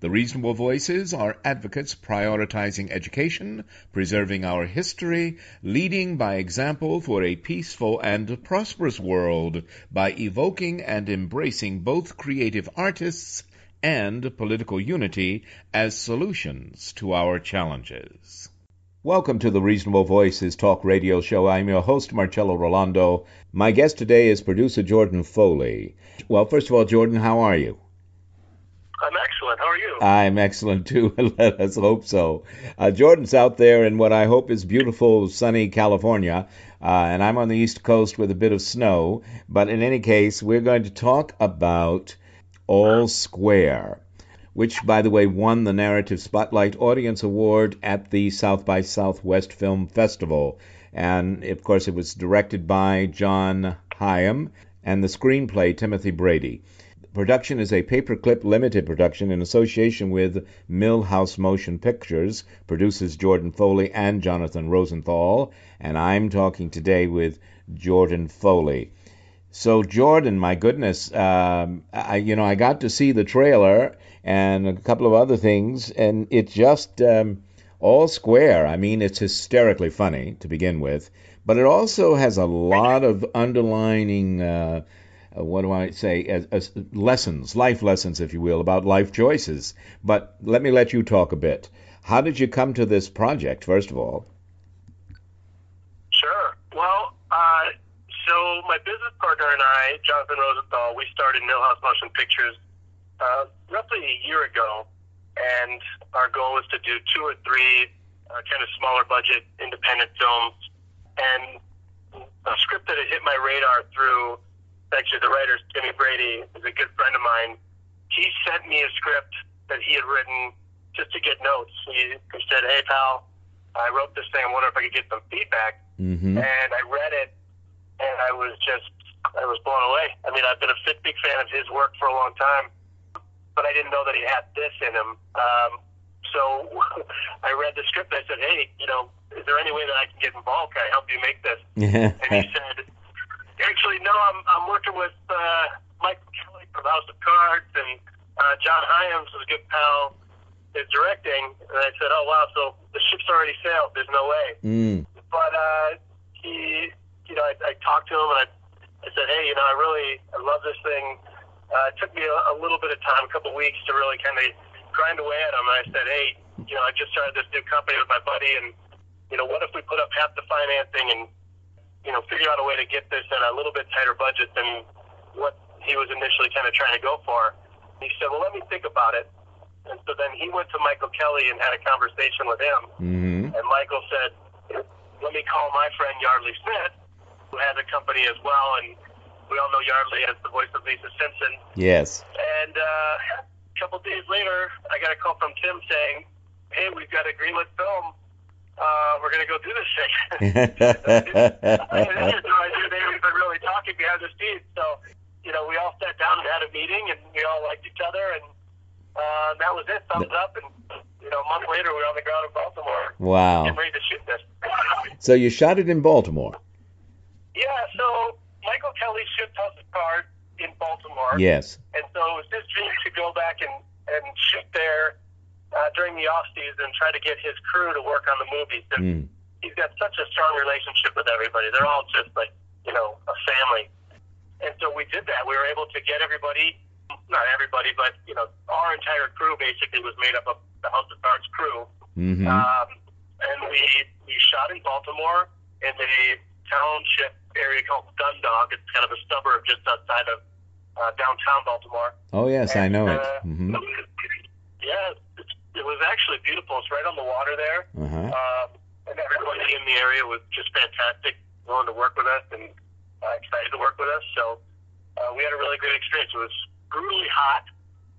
The reasonable voices are advocates prioritizing education, preserving our history, leading by example for a peaceful and prosperous world by evoking and embracing both creative artists and political unity as solutions to our challenges. Welcome to the Reasonable Voices Talk Radio Show. I'm your host, Marcello Rollando. My guest today is producer Jordan Foley. Well, first of all, Jordan, how are you? I'm excellent. How are you? I'm excellent too. Let us hope so. Uh, Jordan's out there in what I hope is beautiful, sunny California, uh, and I'm on the East Coast with a bit of snow. But in any case, we're going to talk about All Square, which, by the way, won the Narrative Spotlight Audience Award at the South by Southwest Film Festival. And of course, it was directed by John Hyams and the screenplay Timothy Brady production is a paperclip limited production in association with Millhouse Motion Pictures, producers Jordan Foley and Jonathan Rosenthal, and I'm talking today with Jordan Foley. So Jordan, my goodness, um, I you know I got to see the trailer and a couple of other things, and it just um, all square. I mean, it's hysterically funny to begin with, but it also has a lot of underlining. Uh, uh, what do I say, as, as lessons, life lessons, if you will, about life choices. But let me let you talk a bit. How did you come to this project, first of all? Sure. Well, uh, so my business partner and I, Jonathan Rosenthal, we started Millhouse Motion Pictures uh, roughly a year ago, and our goal was to do two or three uh, kind of smaller budget independent films. And a script that had hit my radar through actually the writer, Timmy Brady, is a good friend of mine. He sent me a script that he had written just to get notes. He, he said, "Hey, pal, I wrote this thing. I wonder if I could get some feedback." Mm-hmm. And I read it, and I was just, I was blown away. I mean, I've been a big fan of his work for a long time, but I didn't know that he had this in him. Um, so I read the script. and I said, "Hey, you know, is there any way that I can get involved? Can I help you make this?" and he said Actually, no. I'm I'm working with uh, Michael Kelly from House of Cards, and uh, John Hyams, who's a good pal, is directing. And I said, "Oh wow, so the ship's already sailed. There's no way." Mm. But uh, he, you know, I, I talked to him and I, I said, "Hey, you know, I really I love this thing." Uh, it took me a, a little bit of time, a couple of weeks, to really kind of grind away at him. And I said, "Hey, you know, I just started this new company with my buddy, and you know, what if we put up half the financing and you know, figure out a way to get this at a little bit tighter budget than what he was initially kind of trying to go for. He said, well, let me think about it. And so then he went to Michael Kelly and had a conversation with him. Mm-hmm. And Michael said, let me call my friend Yeardley Smith, who has a company as well. And we all know Yeardley as the voice of Lisa Simpson. Yes. And uh, a couple days later, I got a call from Tim saying, hey, we've got a greenlit film uh, we're going to go do this thing. I had no idea they had been really talking behind the scenes. So, you know, we all sat down and had a meeting, and we all liked each other, and uh, that was it. Thumbs up, and you know, a month later, we were on the ground in Baltimore. Wow. Getting ready to shoot this. so you shot it in Baltimore. Yeah. So Michael Kelly shoots House of Cards in Baltimore. Yes. And so it was his dream to go back and and shoot there uh, during the off season, try to get his crew to work on the movies. Mm. he's got such a strong relationship with everybody. They're all just like you know a family. And so we did that. We were able to get everybody, not everybody, but you know our entire crew basically was made up of the House of Cards crew. Mm-hmm. Um, and we we shot in Baltimore in a township area called Dundalk. It's kind of a suburb just outside of uh, downtown Baltimore. oh yes, I And, know it. uh, hmm Yeah, it's, it was actually beautiful. It's right on the water there, Uh-huh. um, and everybody in the area was just fantastic, willing to work with us and uh, excited to work with us. So uh, we had a really great experience. It was brutally hot,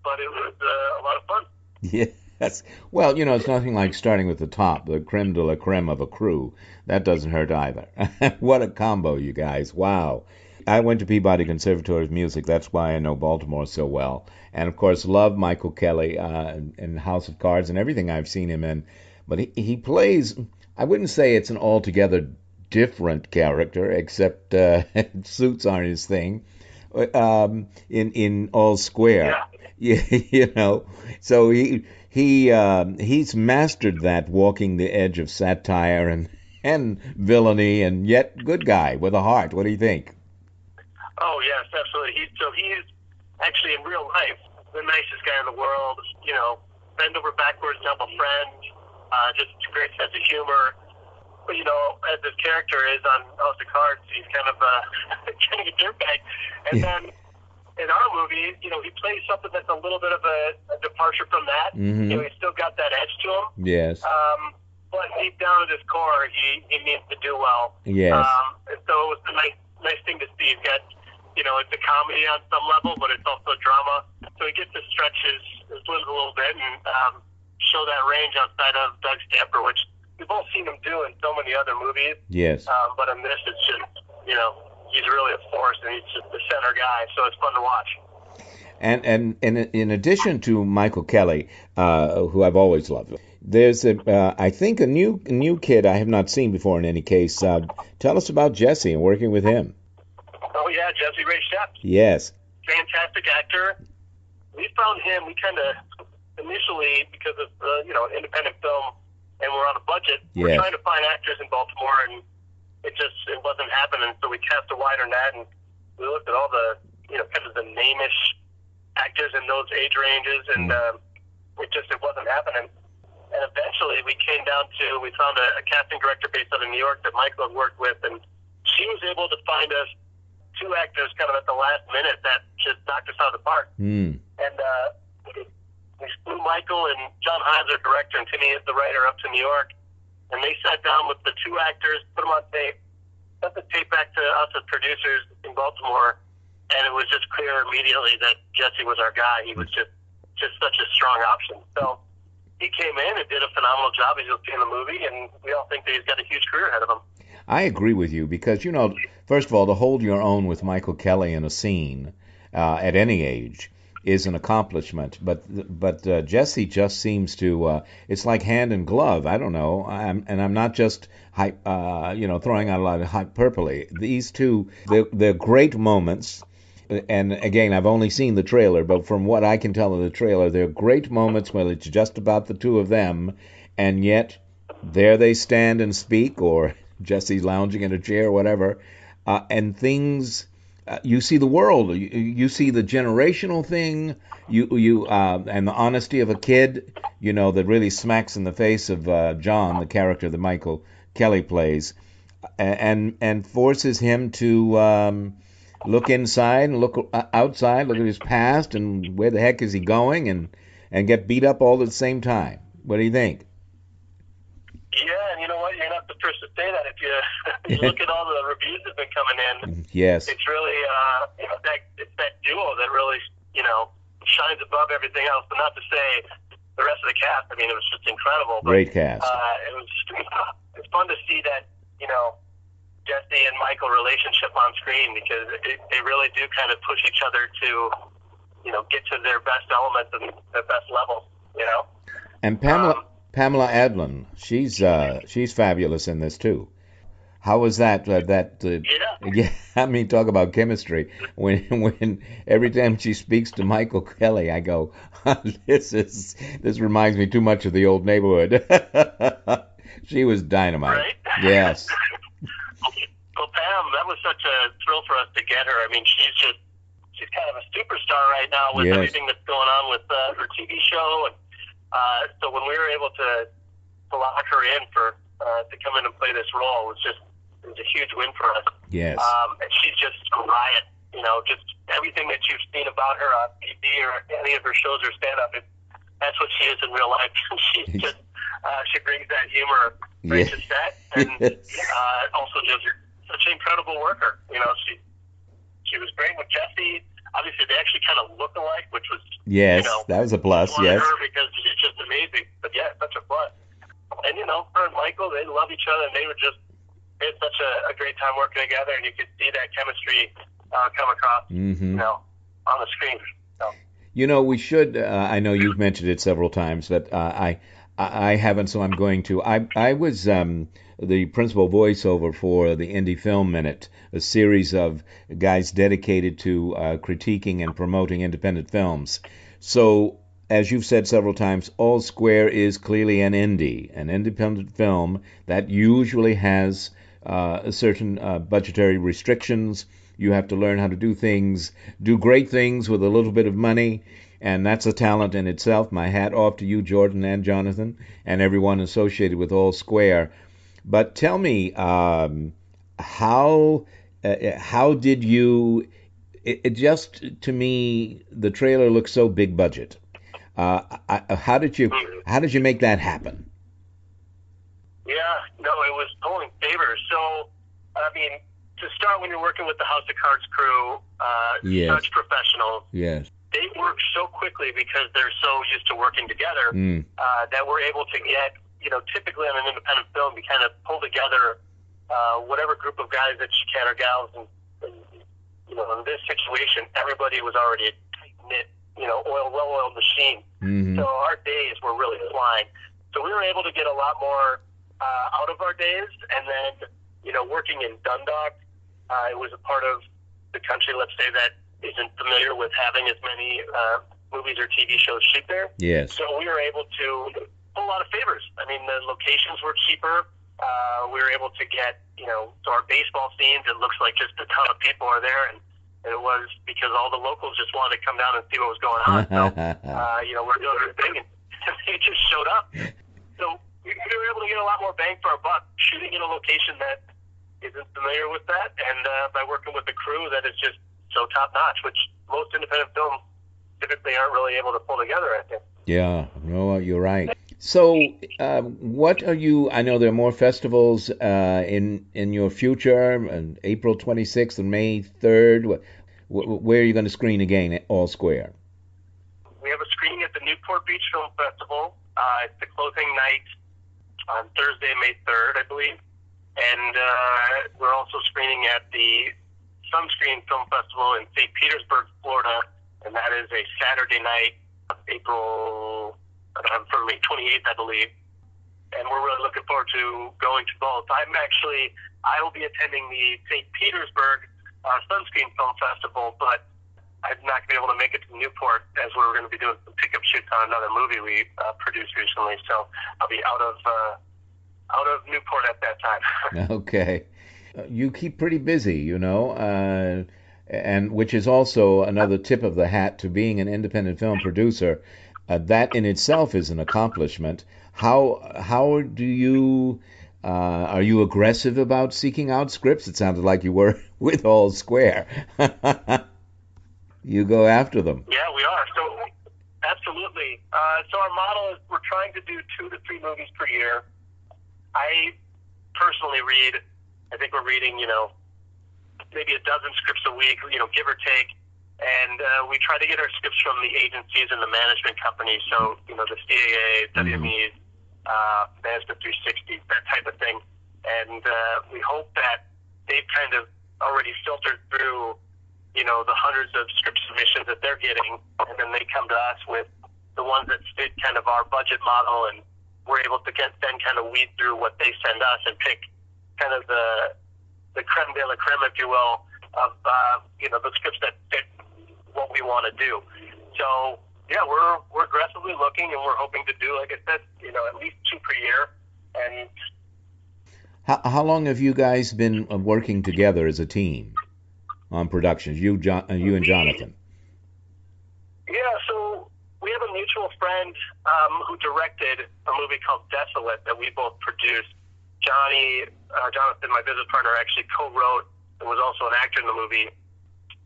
but it was uh, a lot of fun. Yes. Well, you know, it's nothing like starting with the top, the creme de la creme of a crew. That doesn't hurt either. what a combo, you guys. Wow. I went to Peabody Conservatory of Music. That's why I know Baltimore so well. And of course, love Michael Kelly uh, in House of Cards and everything I've seen him in. But he, he plays, I wouldn't say it's an altogether different character, except uh, suits aren't his thing. Um, in in All Square, yeah, you know. So he he um, he's mastered that walking the edge of satire and and villainy, and yet good guy with a heart. What do you think? Oh yes, absolutely. He so he is actually in real life the nicest guy in the world. You know, bend over backwards to help a friend. Uh, just a great sense of humor. But you know, as his character is on House of Cards, he's kind of uh, kind of a dirtbag. And Yeah. then in our movie, you know, he plays something that's a little bit of a, a departure from that. Mhm. You know, he's still got that edge to him. Yes, Um, but deep down at his core, he he means to do well. yes, Um, and so it was a nice, nice thing to see. He's got, you know, it's a comedy on some level, but it's also drama. So he gets to stretch his, his limbs a little bit and um, show that range outside of Doug Stamper, which we've all seen him do in so many other movies. yes. Um, but in this, it's just, you know, he's really a force and he's just the center guy. So it's fun to watch. And and and in addition to Michael Kelly, uh, who I've always loved, there's a uh, I think a new new kid I have not seen before. In any case, uh, tell us about Jesse and working with him. Oh yeah, Jesse Ray Sheps. Yes. fantastic actor. We found him. We kind of initially because of uh, you know an independent film, and we're on a budget. We're trying to find actors in Baltimore, and it just it wasn't happening. So we cast a wider net, and we looked at all the you know kind of the namish actors in those age ranges, and um, it just it wasn't happening. And eventually, we came down to we found a, a casting director based out of New York that Michael had worked with, and she was able to find us two actors kind of at the last minute that just knocked us out of the park. Hmm. And uh, we flew Michael and John Hyams, our director, and Timmy, the writer, up to New York. And they sat down with the two actors, put them on tape, sent the tape back to us as producers in Baltimore. And it was just clear immediately that Jesse was our guy. He was just just such a strong option. So he came in and did a phenomenal job, as you'll see in the movie. And we all think that he's got a huge career ahead of him. I agree with you because you know, first of all, to hold your own with Michael Kelly in a scene uh, at any age is an accomplishment. But but uh, Jesse just seems to uh, it's like hand and glove. I don't know, I'm, and I'm not just hype, uh, you know, throwing out a lot of hyperbole. These two, they're, they're great moments. And again, I've only seen the trailer, but from what I can tell of the trailer, they're great moments where it's just about the two of them, and yet there they stand and speak, or Jesse's lounging in a chair, whatever, uh, and things. Uh, you see the world. You, you see the generational thing. You you uh, and the honesty of a kid. You know that really smacks in the face of uh, John, the character that Michael Kelly plays, and and forces him to um, look inside and look outside, look at his past, and where the heck is he going, and and get beat up all at the same time. What do you think? Yeah, and you know what? You're not the first to say that. If you, you look at all the reviews that have been coming in, Yes. it's really uh, you know, that it's that duo that really you know shines above everything else. But not to say the rest of the cast. I mean, it was just incredible. But, Great cast. Uh, it was it's fun to see that you know Jesse and Michael relationship on screen because it, they really do kind of push each other to you know get to their best elements and their best levels. You know. And Pamela Um, Pamela Adlon, she's uh, she's fabulous in this too. How was that? Uh, that uh, Yeah. yeah. I mean, talk about chemistry. When when every time she speaks to Michael Kelly, I go, this is this reminds me too much of the old neighborhood. she was dynamite. Right? Yes. well, Pam, that was such a thrill for us to get her. I mean, she's just she's kind of a superstar right now with Yes. everything that's going on with uh, her TV show, and uh, so when we were able to to lock her in for uh, to come in and play this role was just it was a huge win for us. Yes. Um, and she's just a riot. You know, just everything that you've seen about her on TV or any of her shows or stand up, that's what she is in real life. she's just uh, she brings that humor right Yeah. to set, and uh, also just such an incredible worker. You know, she she was great with Jesse. Obviously, they actually kind of look alike, which was Yes, you know, that was a plus. Yes. because she's just amazing. But yeah, such a plus. And you know, her and Michael, they love each other, and they were just they had such a, a great time working together, and you could see that chemistry uh, come across, hmm you know, on the screen. So, You know, we should. Uh, I know you've mentioned it several times, but uh, I, I I haven't, so I'm going to. I I was um, the principal voiceover for the Indie Film Minute, a series of guys dedicated to uh, critiquing and promoting independent films. So, as you've said several times, All Square is clearly an indie, an independent film that usually has uh, certain uh, budgetary restrictions. You have to learn how to do things, do great things with a little bit of money, and that's a talent in itself. My hat off to you, Jordan and Jonathan, and everyone associated with All Square. But tell me, um, how uh, how did you? It, it just to me, the trailer looks so big budget. Uh, I, how did you how did you make that happen? yeah, no, it was pulling favors. So, I mean, to start, when you're working with the House of Cards crew, uh, Yes. such professionals, Yes. they work so quickly because they're so used to working together. Mm. uh, that we're able to get, you know, typically on an independent film, we kind of pull together uh, whatever group of guys that you can or gals, and, and you know, in this situation, everybody was already a tight knit, you know, oil, well oiled machine. hmm So our days were really flying. So we were able to get a lot more uh, out of our days, and then, you know, working in Dundalk, uh, it was a part of the country, let's say, that isn't familiar with having as many uh, movies or TV shows shoot there. Yes. So we were able to a lot of favors. I mean, the locations were cheaper. Uh, we were able to get, you know, so our baseball scenes, it looks like just a ton of people are there. And it was because all the locals just wanted to come down and see what was going on. So, uh, you know, we're doing our thing and they just showed up. So we, we were able to get a lot more bang for our buck shooting in a location that isn't familiar with that and uh, by working with a crew that is just so top notch, which most independent films typically aren't really able to pull together, I think. Yeah, no, you're right. So, uh, what are you? I know there are more festivals uh, in in your future, and April 26th and May 3rd. Wh- wh- Where are you going to screen again at All Square? We have a screening at the Newport Beach Film Festival. Uh, it's the closing night on Thursday, May 3rd, I believe. And uh, we're also screening at the Sunscreen Film Festival in St. Petersburg, Florida. And that is a Saturday night, April, Front of me, 28th, I believe. And we're really looking forward to going to both. I'm actually, I will be attending the St. Petersburg uh, Sunscreen Film Festival, but I'm not going to be able to make it to Newport as we're going to be doing some pickup shoots on another movie we uh, produced recently. So I'll be out of uh, out of Newport at that time. Okay, Uh, you keep pretty busy, you know, uh, and which is also another tip of the hat to being an independent film producer. Uh, that in itself is an accomplishment. How how do you uh, are you aggressive about seeking out scripts? It sounded like you were with All Square. you go after them. yeah, we are. So absolutely. Uh, so our model is we're trying to do two to three movies per year. I personally read. I think we're reading, you know, maybe a dozen scripts a week, you know, give or take. And uh, we try to get our scripts from the agencies and the management companies. So, you know, the CAA, WMEs, uh, Management 360, that type of thing. And uh, we hope that they've kind of already filtered through, you know, the hundreds of script submissions that they're getting. And then they come to us with the ones that fit kind of our budget model. And we're able to get, then kind of weed through what they send us and pick kind of the the creme de la creme, if you will, of uh, you know the scripts that fit what we want to do. So yeah, we're we're aggressively looking, and we're hoping to do, like I said, you know, at least two per year. And How, how long have you guys been uh, working together as a team on productions? You, John, uh, you and Jonathan. yeah, so we have a mutual friend um, who directed a movie called Desolate that we both produced. Johnny, uh, Jonathan, my business partner, actually co-wrote and was also an actor in the movie.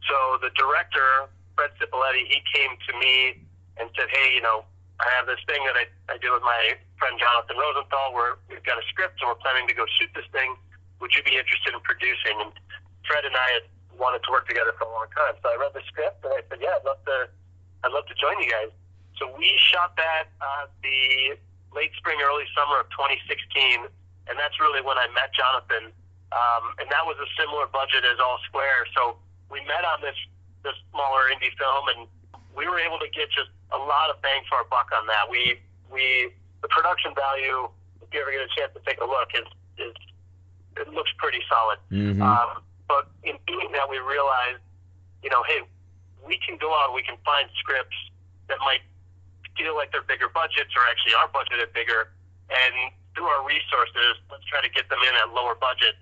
So the director, Fred Cipoletti, he came to me and said, "Hey, you know, I have this thing that I, I do with my friend Jonathan Rosenthal. We're, we've got a script and we're planning to go shoot this thing. Would you be interested in producing?" And Fred and I had wanted to work together for a long time. So I read the script and I said, "Yeah, I'd love to. I'd love to join you guys." So we shot that uh, the late spring, early summer of 2016, and that's really when I met Jonathan. Um, and that was a similar budget as All Square. So we met on this this smaller indie film, and we were able to get just a lot of bang for our buck on that. We we the production value, if you ever get a chance to take a look, is is it looks pretty solid. Mhm. Um, but in doing that, we realized, you know, hey, we can go out, we can find scripts that might feel like they're bigger budgets or actually are budgeted bigger, and through our resources, let's try to get them in at lower budget.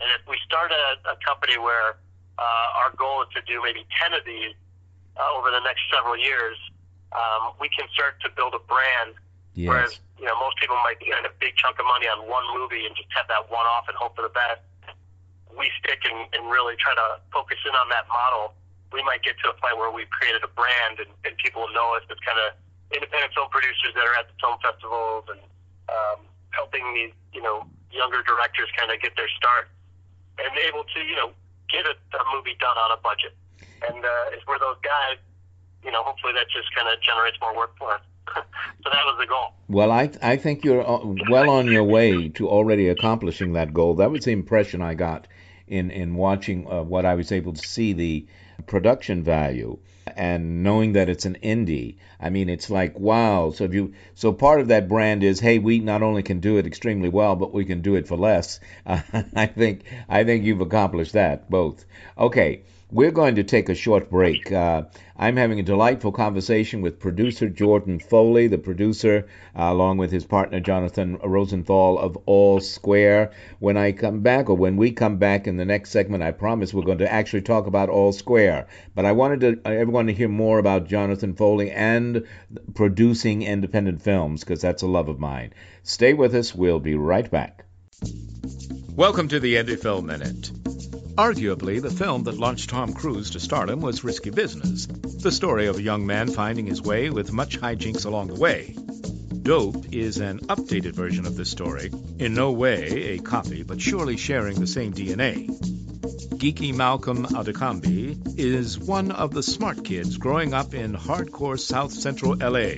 And if we start a, a company where uh, our goal is to do maybe 10 of these uh, over the next several years, um, we can start to build a brand. Whereas, you know, most people might spend a big chunk of money on one movie and just have that one off and hope for the best. We stick and, and really try to focus in on that model. We might get to a point where we've created a brand and, and people know us as kind of independent film producers that are at the film festivals and um, helping these, you know, younger directors kind of get their start and able to, you know, get a, a movie done on a budget. And uh, if we're those guys, you know, hopefully that just kind of generates more work for us. so that was the goal. Well, I I think you're uh, well on your way to already accomplishing that goal. That was the impression I got in in watching uh, what I was able to see the production value and knowing that it's an indie. I mean, it's like wow. So if you so part of that brand is hey, we not only can do it extremely well, but we can do it for less. Uh, I think I think you've accomplished that both. Okay. We're going to take a short break. Uh, I'm having a delightful conversation with producer Jordan Foley, the producer, uh, along with his partner Jonathan Rosenthal of All Square. When I come back, or when we come back in the next segment, I promise we're going to actually talk about All Square. But I wanted to, everyone to hear more about Jonathan Foley and producing independent films because that's a love of mine. Stay with us. We'll be right back. Welcome to the Indie Film Minute. Arguably, the film that launched Tom Cruise to stardom was Risky Business, the story of a young man finding his way with much hijinks along the way. Dope is an updated version of this story, in no way a copy, but surely sharing the same DNA. Geeky Malcolm Adekanbi is one of the smart kids growing up in hardcore South Central LA.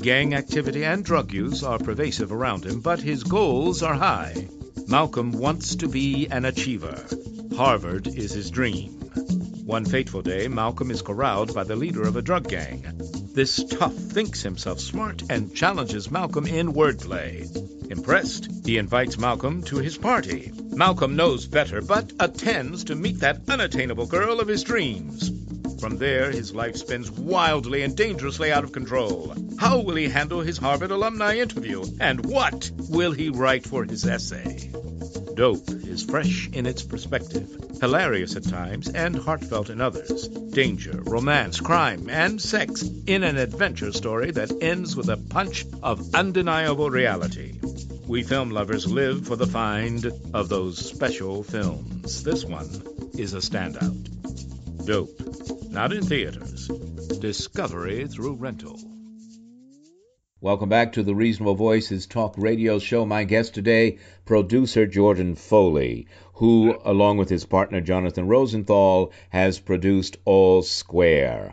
Gang activity and drug use are pervasive around him, but his goals are high. Malcolm wants to be an achiever. Harvard is his dream. One fateful day, Malcolm is corralled by the leader of a drug gang. This tough thinks himself smart and challenges Malcolm in wordplay. Impressed, he invites Malcolm to his party. Malcolm knows better, but attends to meet that unattainable girl of his dreams. From there, his life spins wildly and dangerously out of control. How will he handle his Harvard alumni interview? And what will he write for his essay? Dope is fresh in its perspective, hilarious at times, and heartfelt in others. Danger, romance, crime, and sex in an adventure story that ends with a punch of undeniable reality. We film lovers live for the find of those special films. This one is a standout. Dope. Not in theaters. Discovery through rental. Welcome back to the Reasonable Voices Talk Radio Show. My guest today, producer Jordan Foley, who, along with his partner Jonathan Rosenthal, has produced All Square.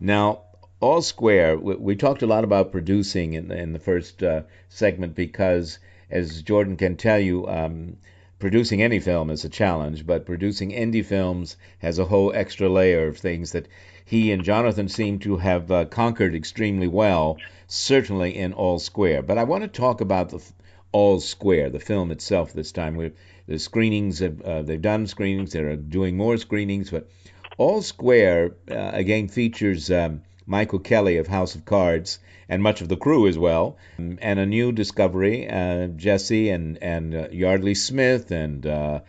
Now, All Square, we, we talked a lot about producing in, in the first uh, segment because, as Jordan can tell you, um, producing any film is a challenge, but producing indie films has a whole extra layer of things that he and Jonathan seem to have uh, conquered extremely well, certainly in All Square. But I want to talk about the All Square, the film itself this time. we the screenings, have, uh, they've done screenings, they're doing more screenings, but All Square, uh, again, features um, Michael Kelly of House of Cards, and much of the crew as well, and a new discovery, uh, Jesse and and uh, Yeardley Smith and uh,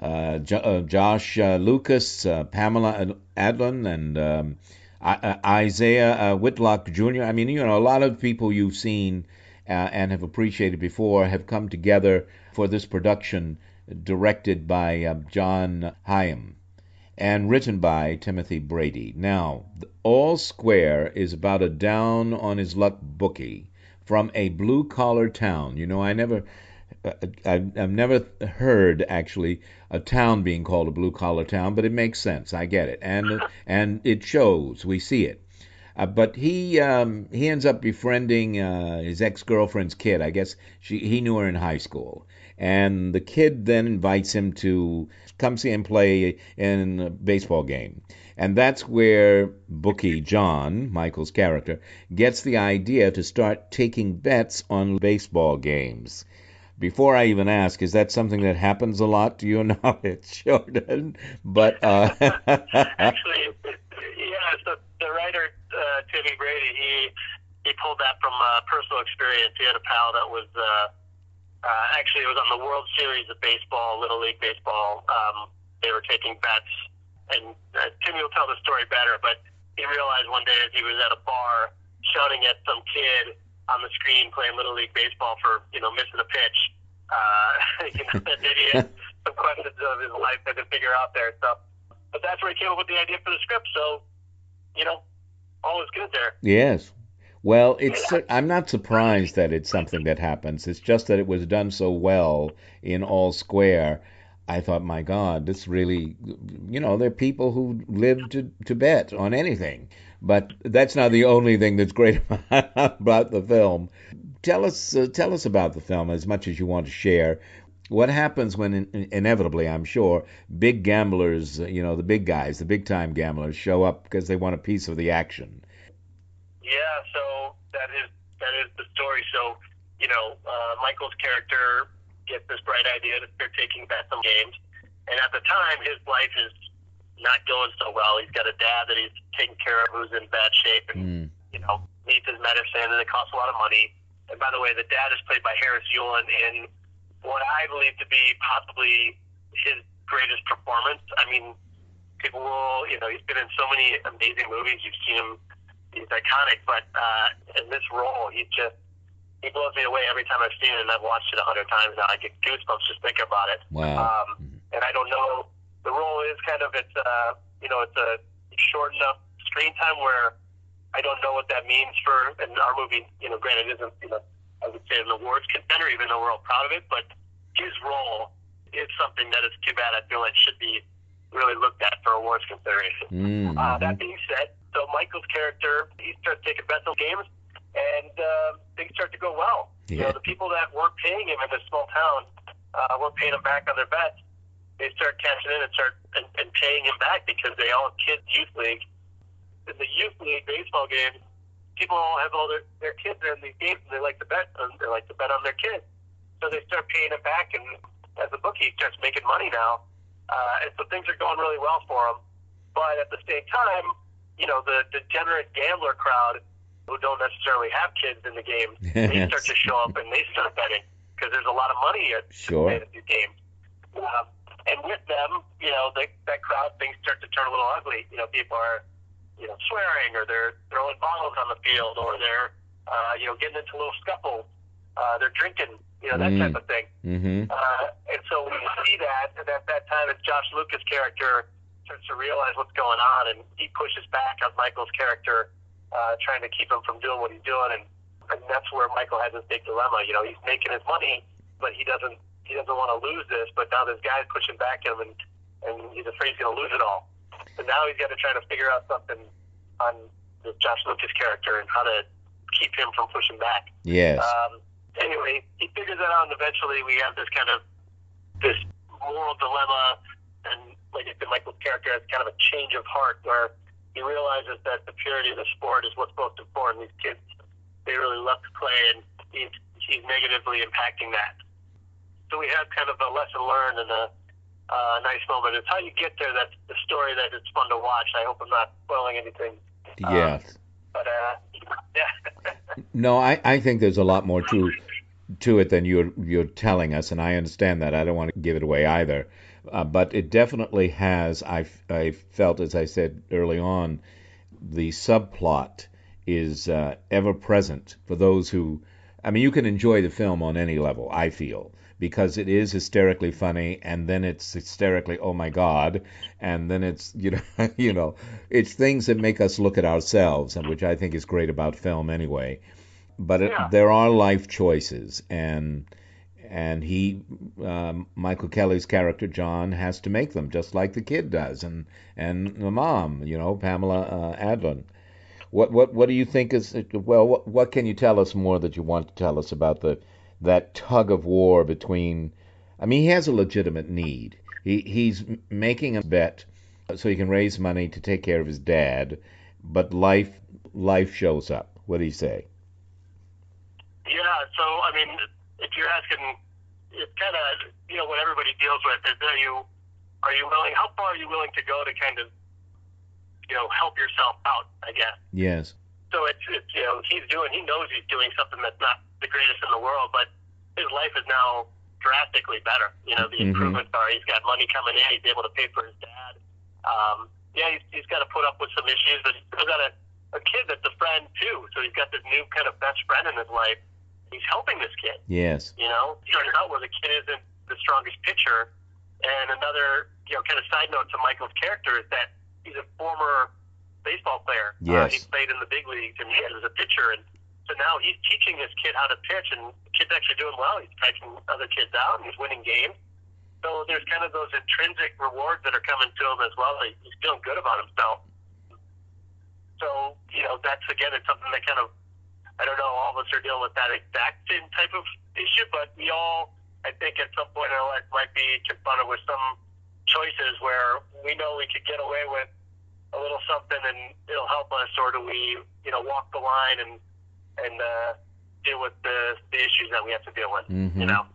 uh, Jo- uh, Josh Lucas, Pamela Adlon, and um, I- Isaiah Whitlock Jr. I mean, you know, a lot of people you've seen and have appreciated before have come together for this production, directed by John Hyams and written by Timothy Brady. Now, All Square is about a down on his luck bookie from a blue collar town. You know, I never. uh, I've, I've never heard actually a town being called a blue collar town, but it makes sense. I get it, and and it shows. We see it. Uh, but he um, he ends up befriending uh, his ex girlfriend's kid. I guess she he knew her in high school, and the kid then invites him to come see him play in a baseball game. And that's where Bookie John, Michael's character, gets the idea to start taking bets on baseball games. Before I even ask, is that something that happens a lot? to you know? It sure doesn't. But uh, Actually, yeah, the, the writer uh, Timmy Brady, he he pulled that from uh, personal experience. He had a pal that was uh, uh, actually it was on the World Series of baseball, Little League baseball. Um, they were taking bets, and uh, Timmy will tell the story better. But he realized one day as he was at a bar shouting at some kid on the screen playing Little League baseball for you know missing a pitch. Uh, you know, that maybe he had some questions of his life that to figure out there. So, but that's where he came up with the idea for the script. So, you know, all is good there. Yes. Well, it's I'm not surprised that it's something that happens. It's just that it was done so well in All Square. I thought, my God, this really, you know, there are people who live to, to bet on anything. But that's not the only thing that's great about the film. Tell us, uh, tell us about the film as much as you want to share. What happens when, in, inevitably, I'm sure, big gamblers, you know, the big guys, the big time gamblers, show up because they want a piece of the action? Yeah, so that is that is the story. So, you know, uh, Michael's character gets this bright idea that they're taking bets on games, and at the time, his life is not going so well. He's got a dad that he's taking care of who's in bad shape, and Mm. you know, needs his medicine, and it costs a lot of money. And by the way, the dad is played by Harris Yulin in what I believe to be possibly his greatest performance. I mean, people will, you know, he's been in so many amazing movies. You've seen him; he's iconic. But uh, in this role, he just he blows me away every time I've seen it, and I've watched it a hundred times now. I get goosebumps just thinking about it. Wow. Um, and I don't know. The role is kind of it's uh, you know it's a short enough screen time where I don't know what that means for and our movie. You know, granted, isn't you know I would say an awards contender, even though we're all proud of it. But his role is something that is too bad. I feel like should be really looked at for awards consideration. Mm. Uh, that being said, so Michael's character, he starts taking bets on games, and uh, things start to go well. You know, the people that weren't paying him in this small town uh, weren't paying him back on their bets. They start cashing in and start and, and paying him back because they all have kids youth league. In the youth league baseball games, people all have all their, their kids in these games and they like to bet on, they like to bet on their kids. So they start paying him back, and as a bookie, he starts making money now. Uh, and so things are going really well for him. But at the same time, you know, the degenerate gambler crowd who don't necessarily have kids in the game, they start to show up and they start betting because there's a lot of money at Sure. these games. Um, and with them, you know, they, that crowd things start to turn a little ugly. You know, people are, you know, swearing or they're throwing bottles on the field or they're, uh, you know, getting into little scuffles. Uh, they're drinking, you know, that Mm. type of thing. Mm-hmm. Uh, and so we see that, and at that time, it's Josh Lucas' character starts to realize what's going on, and he pushes back on Michael's character, uh, trying to keep him from doing what he's doing, and, and that's where Michael has this big dilemma. You know, he's making his money, but he doesn't he doesn't want to lose this. But now this guy's pushing back at him, and and he's afraid he's going to lose it all. So now he's got to try to figure out something on Josh Lucas character and how to keep him from pushing back. Yes. Um, anyway, he figures that out, and eventually we have this kind of this moral dilemma, and like I said, Michael's character has kind of a change of heart where he realizes that the purity of the sport is what's most important. These kids, they really love to play, and he's he's negatively impacting that. So we have kind of a lesson learned and a uh, nice moment. It's how you get there. That's the story that it's fun to watch. I hope I'm not spoiling anything. yes. But uh, yeah. No, I, I think there's a lot more to to it than you're you're telling us, and I understand that. I don't want to give it away either, uh, but it definitely has. I I felt, as I said early on, the subplot is uh, ever present for those who. I mean, you can enjoy the film on any level. I feel because it is hysterically funny, and then it's hysterically oh my god, and then it's you know you know it's things that make us look at ourselves, and which I think is great about film anyway. But it, Yeah. there are life choices, and and he um, Michael Kelly's character John has to make them just like the kid does, and and the mom, you know, Pamela uh, Adlon. What what what do you think is well? What what can you tell us more that you want to tell us about the that tug of war between? I mean, he has a legitimate need. He he's making a bet so he can raise money to take care of his dad, but life life shows up. What do you say? Yeah, so I mean, if you're asking, it's kind of you know what everybody deals with is are you are you willing? How far are you willing to go to kind of you know help yourself out? I guess. Yes. So it's it's you know he's doing he knows he's doing something that's not the greatest in the world, but his life is now drastically better. You know the Mhm. improvements are he's got money coming in, he's able to pay for his dad. Um, yeah, he's, he's got to put up with some issues, but he's still got a, a kid that's a friend too. So he's got this new kind of best friend in his life. He's helping this kid. Yes. You know, started out where the kid isn't the strongest pitcher. And another, you know, kind of side note to Michael's character is that former baseball player. Uh, Yes. he played in the big leagues and he was a pitcher. And so now he's teaching this kid how to pitch, and the kid's actually doing well. He's striking other kids out and he's winning games. So there's kind of those intrinsic rewards that are coming to him as well. He- He's feeling good about himself. So, you know, that's again, it's something that kind of I don't know, all of us are dealing with that exact same type of issue, but we all, I think, at some point in our life might be confronted with some choices where we know we could get away with a little something and it'll help us, or do we, you know, walk the line and and uh, deal with the the issues that we have to deal with, Mhm. you know?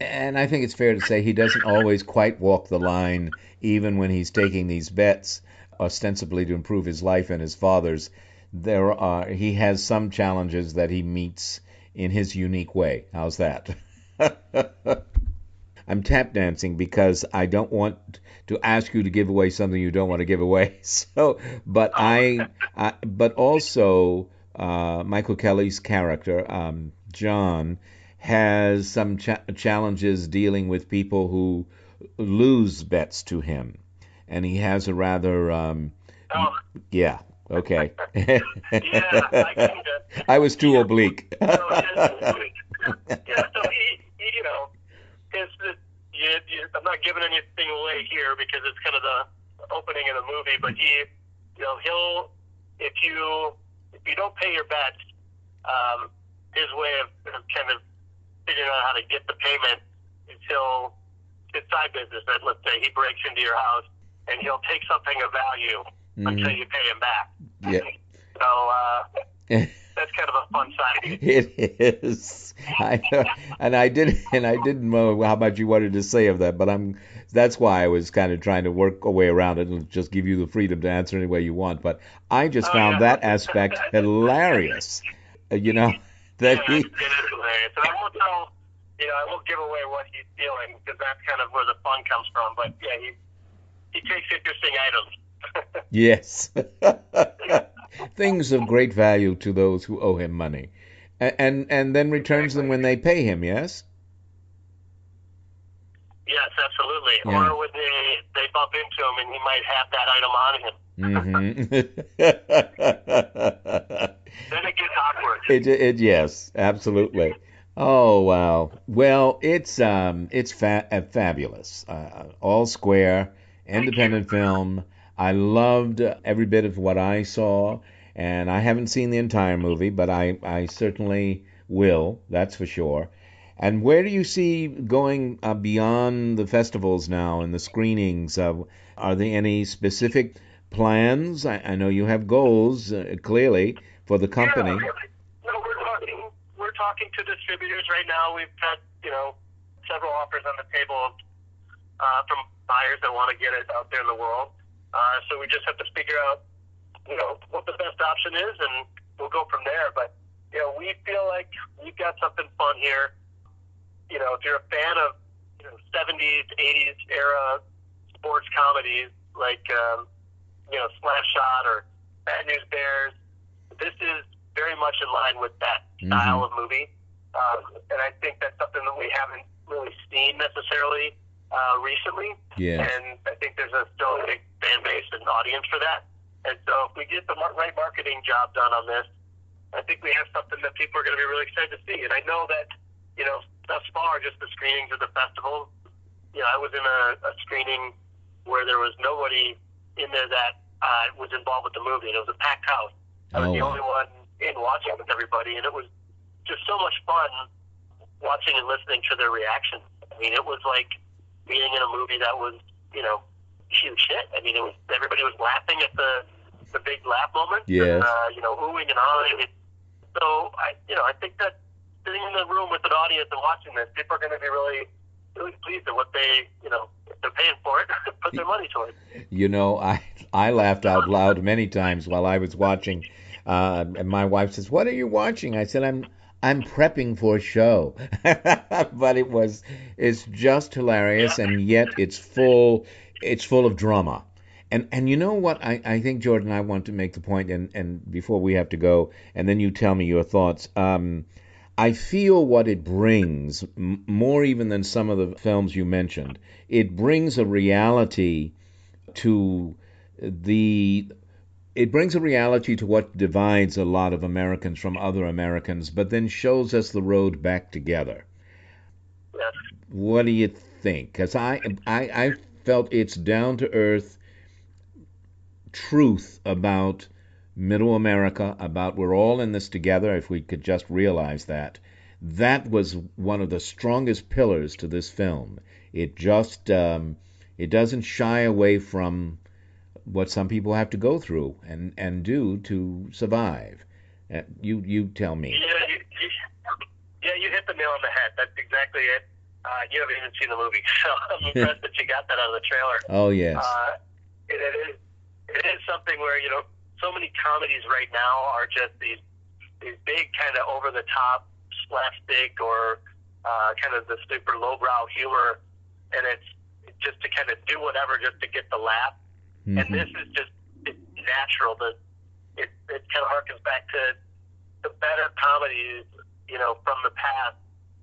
And I think it's fair to say he doesn't always quite walk the line, even when he's taking these bets, ostensibly to improve his life and his father's. There are he has some challenges that he meets in his unique way. How's that? I'm tap dancing because I don't want to ask you to give away something you don't want to give away. So, but I, I but also uh, Michael Kelly's character, um, John, has some cha- challenges dealing with people who lose bets to him, and he has a rather um, Oh, yeah okay. yeah, I. I was too oblique. So yeah, so he, he, you know, his, you, I'm not giving anything away here because it's kind of the opening of the movie, but he, you know, he'll, if you, if you don't pay your bets, um, his way of, of kind of figuring out how to get the payment is he'll, his side business, that let's say he breaks into your house and he'll take something of value until Mhm. you pay him back. Yeah. So, uh, that's kind of a fun side. It is. I and I did and I didn't know how much you wanted to say of that, but I'm that's why I was kind of trying to work a way around it and just give you the freedom to answer any way you want. But I just Oh, found yeah. that aspect hilarious. Uh, You know that yeah, he it is hilarious. And I won't tell, you know, I won't give away what he's feeling because that's kind of where the fun comes from. But yeah, he he takes interesting items. Yes. Things of great value to those who owe him money. And and then returns them when they pay him, yes? yes, absolutely. Yeah. Or would they they bump into him and he might have that item on him, mm-hmm. then it gets awkward. It, it yes, absolutely. Oh wow. Well, it's um it's fa- uh, fabulous. Uh, all square, independent film. I loved every bit of what I saw, and I haven't seen the entire movie, but I I certainly will. That's for sure. And where do you see going uh, beyond the festivals now and the screenings? Uh, are there any specific plans? I, I know you have goals uh, clearly for the company. Yeah, no, we're talking we're talking to distributors right now. We've had you know several offers on the table uh, from buyers that want to get it out there in the world. Uh, so we just have to figure out you know, what the best option is, and we'll go from there. But you know, we feel like we've got something fun here. You know, if you're a fan of you know 70s, 80s era sports comedies like um, you know Slapshot or Bad News Bears, this is very much in line with that style Mhm. of movie. Um, and I think that's something that we haven't really seen necessarily uh, recently. Yeah. And I think there's a still a big fan base and audience for that. And so if we get the right marketing job done on this, I think we have something that people are going to be really excited to see. And I know that, you know, thus far, just the screenings of the festival, you know, I was in a, a screening where there was nobody in there that uh, was involved with the movie. And it was a packed house. I was Oh, the wow. only one in watching with everybody, and it was just so much fun watching and listening to their reactions. I mean, it was like being in a movie that was, you know, huge hit. I mean, it was everybody was laughing at the the big laugh moments, Yes. and, uh, you know, oohing and ahhing. So, I, you know, I think that sitting in the room with an audience and watching this, people are going to be really, really pleased at what they, you know, they're paying for it, put their money towards. You know, I I laughed out loud many times while I was watching. Uh, and my wife says, "What are you watching?" I said, "I'm I'm prepping for a show." but it was it's just hilarious, and yet it's full it's full of drama. And and you know what? I, I think Jordan, I want to make the point, and and before we have to go, and then you tell me your thoughts. Um, I feel what it brings m- more even than some of the films you mentioned. It brings a reality to the it brings a reality to what divides a lot of Americans from other Americans, but then shows us the road back together. Yes. What do you think? Because I, I I felt it's down to earth truth about middle America, about we're all in this together. If we could just realize that, that was one of the strongest pillars to this film. It just um, it doesn't shy away from what some people have to go through and and do to survive. Uh, you you tell me. Yeah, you, you, yeah, you hit the nail on the head. That's exactly it. Uh, you haven't even seen the movie, so I'm impressed that you got that out of the trailer. Oh yes. Uh, it, it is it is something where you know so many comedies right now are just these these big kind of over the top slapstick or uh, kind of the super lowbrow humor, and it's just to kind of do whatever just to get the laugh. And Mhm. this is just it's natural. The it it kind of harkens back to the better comedies, you know, from the past.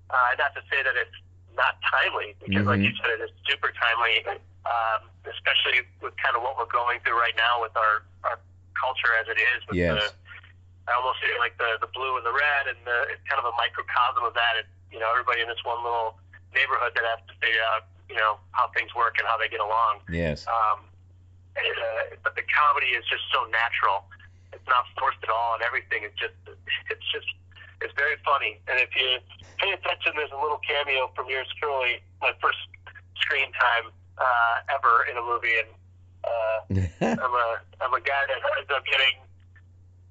Uh, not to say that it's not timely, because like Mhm. you said, it is super timely, um, especially with kind of what we're going through right now with our our culture as it is. With Yes. the, I almost feel like the the blue and the red, and the, it's kind of a microcosm of that. It's you know everybody in this one little neighborhood that has to figure out you know how things work and how they get along. Yes. Um, and, uh, but the comedy is just so natural. It's not forced at all, and everything is just it's just it's very funny. And if you pay attention, there's a little cameo from yours truly, my first screen time uh, ever in a movie, and uh, I'm a I'm a guy that ends up getting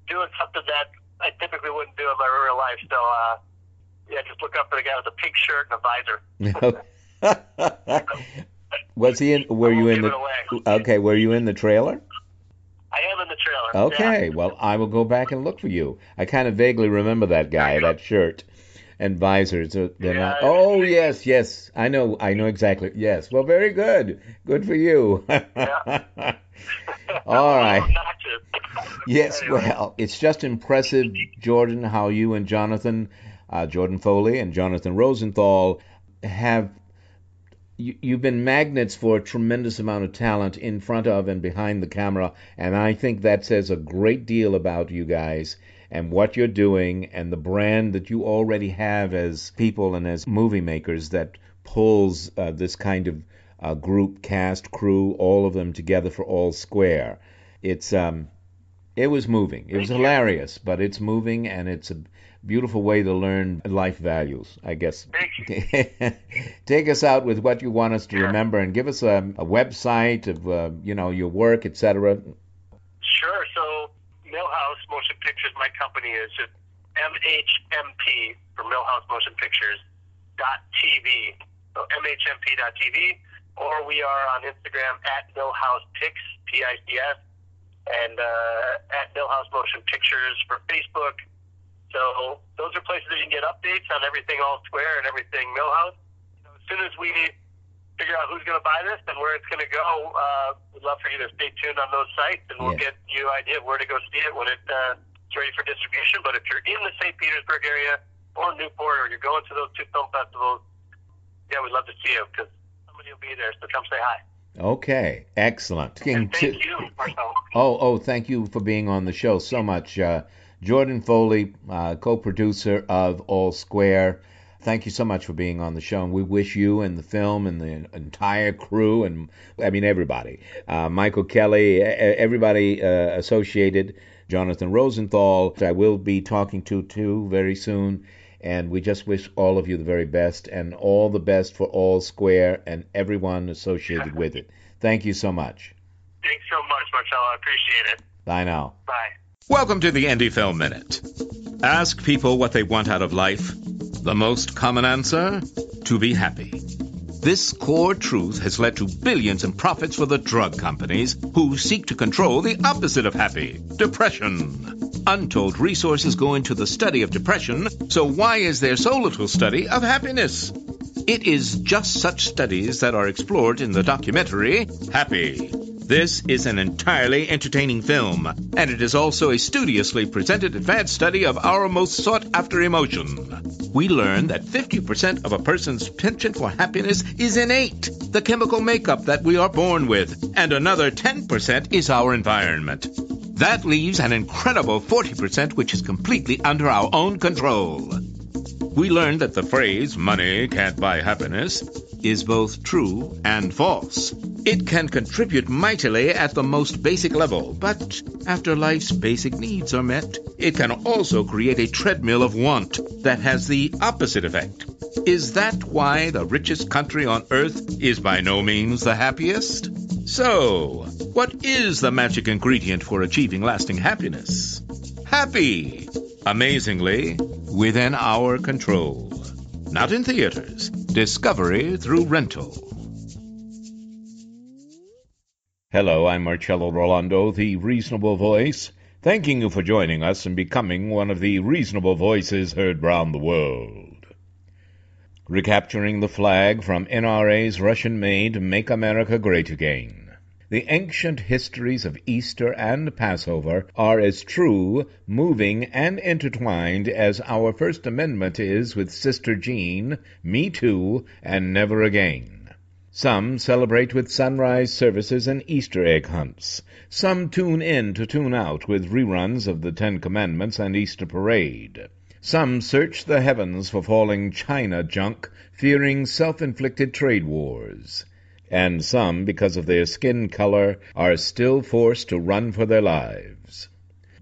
doing something that I typically wouldn't do in my real life. So uh, yeah, just look up for the guy with a pink shirt and a visor. Was he in? Were you in the? Okay, were you in the trailer? I am in the trailer. Okay, Yeah. well, I will go back and look for you. I kind of vaguely remember that guy, that shirt and visors. They're not- Yeah. oh, yes, yes. I know, I know exactly. Yes. Well, very good. Good for you. All right. Yes, Anyway. well, it's just impressive, Jordan, how you and Jonathan, uh, Jordan Foley and Jonathan Rosenthal, have you, you've been magnets for a tremendous amount of talent in front of and behind the camera, and I think that says a great deal about you guys and what you're doing and the brand that you already have as people and as movie makers that pulls uh, this kind of uh, group, cast, crew, all of them together for all square. It's um, it was moving. It was hilarious, but it's moving and it's a beautiful way to learn life values, I guess. Thank you. Take us out with what you want us to Sure. remember and give us a, a website of uh, you know your work, etc. Sure. So Millhouse Motion Pictures, my company is MHMP for Millhouse Motion Pictures dot TV. So MHMP dot TV, or we are on Instagram at Millhouse Pics P I C S. and uh, at Millhouse Motion Pictures for Facebook. So those are places that you can get updates on everything All Square and everything Millhouse. You know, as soon as we figure out who's going to buy this and where it's going to go, uh, we'd love for you to stay tuned on those sites, and we'll Yeah. get you an idea of where to go see it when it, uh, it's ready for distribution. But if you're in the St. Petersburg area or Newport, or you're going to those two film festivals, yeah, we'd love to see you because somebody will be there. So come say hi. Okay, excellent. And thank you, Marcel. Oh, oh, thank you for being on the show so much. Uh, Jordan Foley, uh, co producer of All Square. Thank you so much for being on the show. And we wish you and the film and the entire crew, and I mean, everybody, uh, Michael Kelly, everybody uh, associated, Jonathan Rosenthal, I will be talking to too very soon. And we just wish all of you the very best and all the best for All Square and everyone associated with it. Thank you so much. Thanks so much, Marcel. I appreciate it. Bye now. Bye. Welcome to the Indie Film Minute. Ask people what they want out of life. The most common answer? To be happy. This core truth has led to billions in profits for the drug companies who seek to control the opposite of happy depression. Untold resources go into the study of depression, so why is there so little study of happiness? It is just such studies that are explored in the documentary Happy. This is an entirely entertaining film, and it is also a studiously presented advanced study of our most sought after emotion. We learn that 50% of a person's penchant for happiness is innate, the chemical makeup that we are born with, and another 10% is our environment. That leaves an incredible 40% which is completely under our own control. We learn that the phrase, money can't buy happiness, is both true and false. It can contribute mightily at the most basic level, but after life's basic needs are met, it can also create a treadmill of want that has the opposite effect. Is that why the richest country on earth is by no means the happiest? So, what is the magic ingredient for achieving lasting happiness? Happy! Amazingly, within our control. Not in theaters. Discovery through rental. Hello, I'm Marcello Rollando, the Reasonable Voice, thanking you for joining us and becoming one of the reasonable voices heard round the world. Recapturing the flag from NRA's Russian made Make America Great Again. The ancient histories of Easter and Passover are as true, moving, and intertwined as our First Amendment is with Sister Jean, Me Too, and Never Again. Some celebrate with sunrise services and Easter egg hunts. Some tune in to tune out with reruns of the Ten Commandments and Easter Parade. Some search the heavens for falling China junk, fearing self-inflicted trade wars. And some, because of their skin color, are still forced to run for their lives.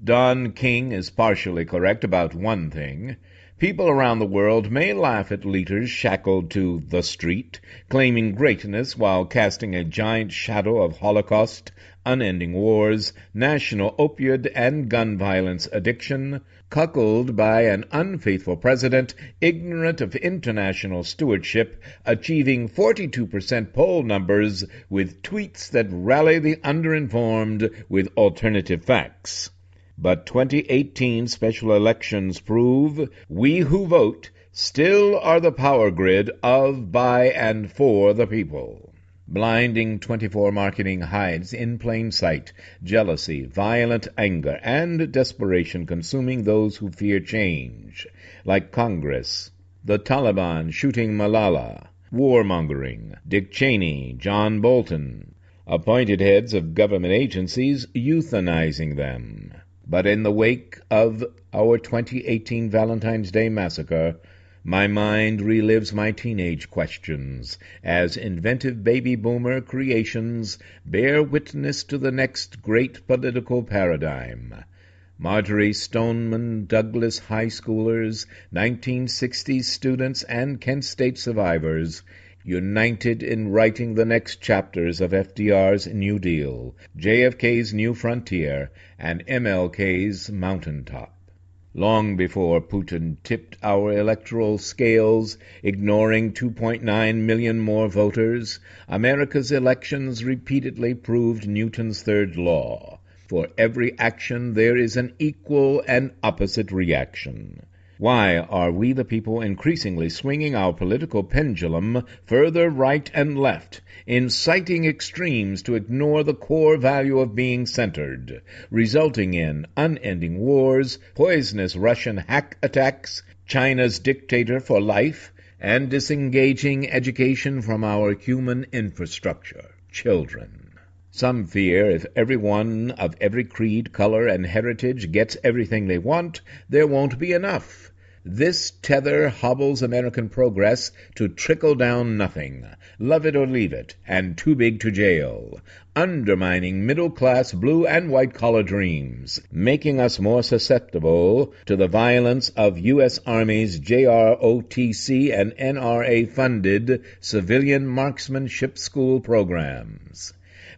Don King is partially correct about one thing. People around the world may laugh at leaders shackled to the street, claiming greatness while casting a giant shadow of Holocaust, unending wars, national opioid and gun violence addiction, cuckolded by an unfaithful president, ignorant of international stewardship, achieving 42% poll numbers with tweets that rally the underinformed with alternative facts. But 2018 special elections prove we who vote still are the power grid of, by, and for the people. Blinding 24 marketing hides in plain sight jealousy, violent anger, and desperation consuming those who fear change, like Congress, the Taliban shooting Malala, warmongering, Dick Cheney, John Bolton, appointed heads of government agencies euthanizing them. But in the wake of our 2018 Valentine's Day massacre, my mind relives my teenage questions as inventive baby boomer creations bear witness to the next great political paradigm. Marjory Stoneman Douglas high schoolers, 1960s students, and Kent State survivors united in writing the next chapters of FDR's New Deal, JFK's New Frontier, and MLK's Mountaintop. Long before Putin tipped our electoral scales, ignoring 2.9 million more voters, America's elections repeatedly proved Newton's third law. For every action there is an equal and opposite reaction. Why are we the people increasingly swinging our political pendulum further right and left, inciting extremes to ignore the core value of being centered, resulting in unending wars, poisonous Russian hack attacks, China's dictator for life, and disengaging education from our human infrastructure, children? Some fear if everyone of every creed, color, and heritage gets everything they want, there won't be enough. This tether hobbles American progress to trickle down nothing, love it or leave it, and too big to jail, undermining middle class blue and white collar dreams, making us more susceptible to the violence of U.S. Army's JROTC and NRA funded civilian marksmanship school programs.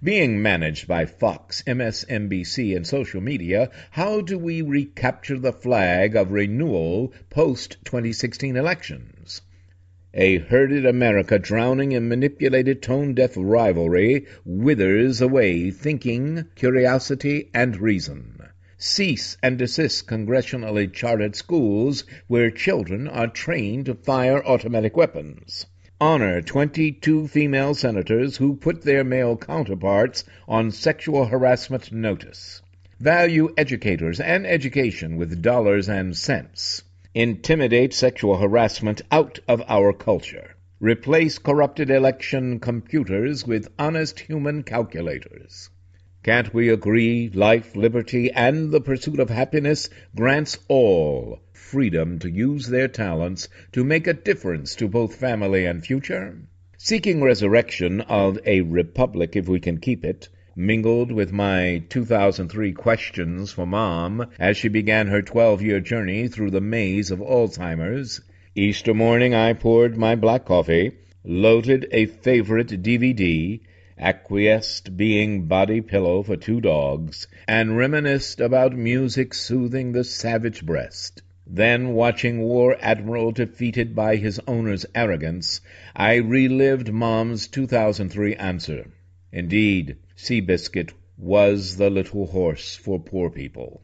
Being managed by Fox, MSNBC, and social media, how do we recapture the flag of renewal post 2016 elections? A herded America drowning in manipulated tone deaf rivalry withers away thinking, curiosity, and reason. Cease and desist congressionally chartered schools where children are trained to fire automatic weapons honor 22 female senators who put their male counterparts on sexual harassment notice. Value educators and education with dollars and cents. Intimidate sexual harassment out of our culture. Replace corrupted election computers with honest human calculators. Can't we agree life, liberty, and the pursuit of happiness grants all freedom to use their talents to make a difference to both family and future? Seeking resurrection of a republic if we can keep it, mingled with my 2003 questions for Mom as she began her 12 year journey through the maze of Alzheimer's. Easter morning I poured my black coffee, loaded a favorite DVD, acquiesced being body pillow for two dogs, and reminisced about music soothing the savage breast. Then, watching War Admiral defeated by his owner's arrogance, I relived Mom's 2003 answer. Indeed, Seabiscuit was the little horse for poor people.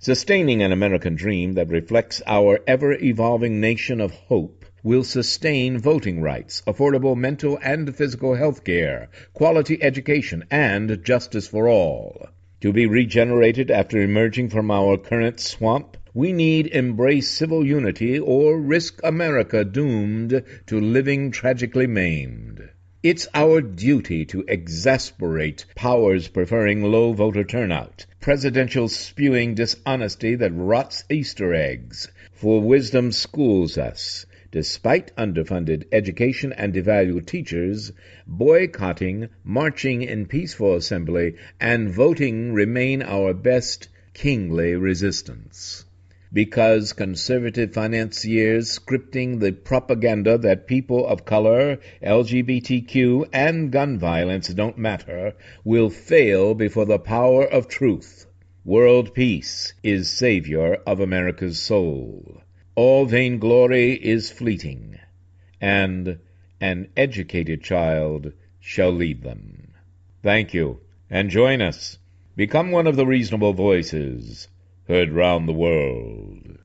Sustaining an American dream that reflects our ever evolving nation of hope will sustain voting rights, affordable mental and physical health care, quality education, and justice for all. To be regenerated after emerging from our current swamp, we need embrace civil unity or risk America doomed to living tragically maimed. It's our duty to exasperate powers preferring low voter turnout, presidential spewing dishonesty that rots Easter eggs, for wisdom schools us. Despite underfunded education and devalued teachers, boycotting, marching in peaceful assembly, and voting remain our best kingly resistance because conservative financiers scripting the propaganda that people of color, LGBTQ, and gun violence don't matter will fail before the power of truth. World peace is savior of America's soul. All vainglory is fleeting, and an educated child shall lead them. Thank you, and join us. Become one of the reasonable voices heard round the world.